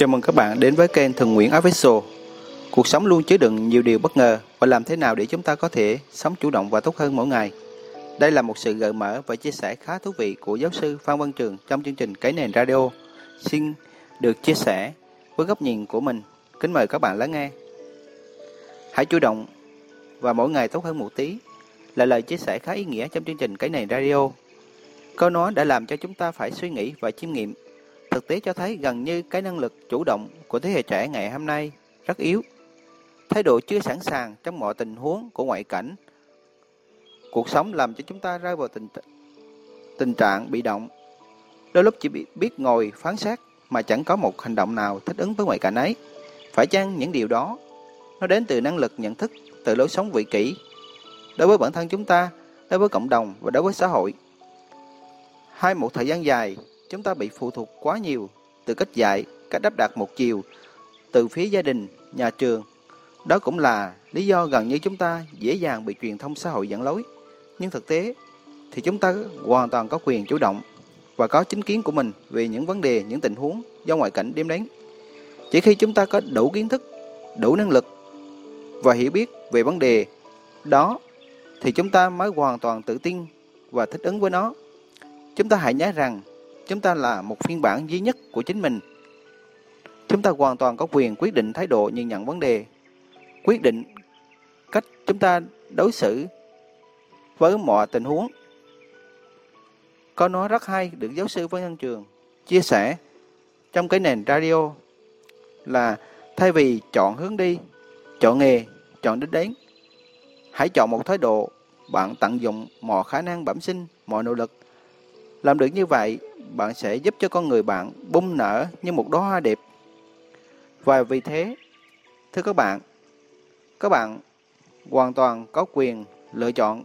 Chào mừng các bạn đến với kênh Thường Nguyễn Official. Cuộc sống luôn chứa đựng nhiều điều bất ngờ và làm thế nào để chúng ta có thể sống chủ động và tốt hơn mỗi ngày. Đây là một sự gợi mở và chia sẻ khá thú vị của giáo sư Phan Văn Trường trong chương trình Cái Nền Radio. Xin được chia sẻ với góc nhìn của mình. Kính mời các bạn lắng nghe. Hãy chủ động và mỗi ngày tốt hơn một tí là lời chia sẻ khá ý nghĩa trong chương trình Cái Nền Radio. Câu nói đã làm cho chúng ta phải suy nghĩ và chiêm nghiệm Thực tế cho thấy gần như cái năng lực chủ động của thế hệ trẻ ngày hôm nay rất yếu. Thái độ chưa sẵn sàng trong mọi tình huống của ngoại cảnh. Cuộc sống làm cho chúng ta rơi vào tình tình trạng bị động. Đôi lúc chỉ biết ngồi phán xét mà chẳng có một hành động nào thích ứng với ngoại cảnh ấy. Phải chăng những điều đó nó đến từ năng lực nhận thức, từ lối sống vị kỷ đối với bản thân chúng ta, đối với cộng đồng và đối với xã hội. Hai một thời gian dài chúng ta bị phụ thuộc quá nhiều từ cách dạy, cách đáp đặt một chiều, từ phía gia đình, nhà trường. Đó cũng là lý do gần như chúng ta dễ dàng bị truyền thông xã hội dẫn lối. Nhưng thực tế thì chúng ta hoàn toàn có quyền chủ động và có chính kiến của mình về những vấn đề, những tình huống do ngoại cảnh đem đến. Chỉ khi chúng ta có đủ kiến thức, đủ năng lực và hiểu biết về vấn đề đó thì chúng ta mới hoàn toàn tự tin và thích ứng với nó. Chúng ta hãy nhớ rằng Chúng ta là một phiên bản duy nhất của chính mình. Chúng ta hoàn toàn có quyền quyết định thái độ nhìn nhận vấn đề, quyết định cách chúng ta đối xử với mọi tình huống. Có nói rất hay được giáo sư Văn Nhân Trường chia sẻ trong cái nền radio là thay vì chọn hướng đi, chọn nghề, chọn đích đến, hãy chọn một thái độ bạn tận dụng mọi khả năng bẩm sinh, mọi nỗ lực. Làm được như vậy, bạn sẽ giúp cho con người bạn bung nở như một đóa hoa đẹp. Và vì thế, thưa các bạn, các bạn hoàn toàn có quyền lựa chọn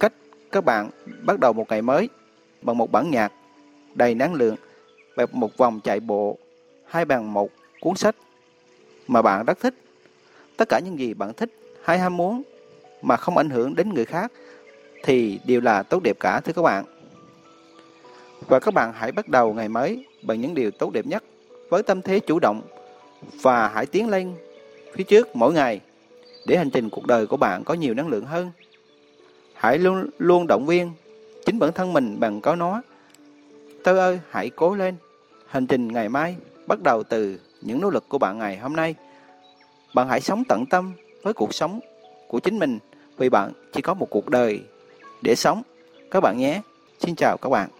cách các bạn bắt đầu một ngày mới bằng một bản nhạc đầy năng lượng, bằng một vòng chạy bộ hay bằng một cuốn sách mà bạn rất thích. Tất cả những gì bạn thích hay ham muốn mà không ảnh hưởng đến người khác thì đều là tốt đẹp cả thưa các bạn. Và các bạn hãy bắt đầu ngày mới bằng những điều tốt đẹp nhất với tâm thế chủ động và hãy tiến lên phía trước mỗi ngày để hành trình cuộc đời của bạn có nhiều năng lượng hơn. Hãy luôn luôn động viên chính bản thân mình bằng câu nói Tôi ơi, hãy cố lên. Hành trình ngày mai bắt đầu từ những nỗ lực của bạn ngày hôm nay. Bạn hãy sống tận tâm với cuộc sống của chính mình vì bạn chỉ có một cuộc đời để sống. Các bạn nhé. Xin chào các bạn.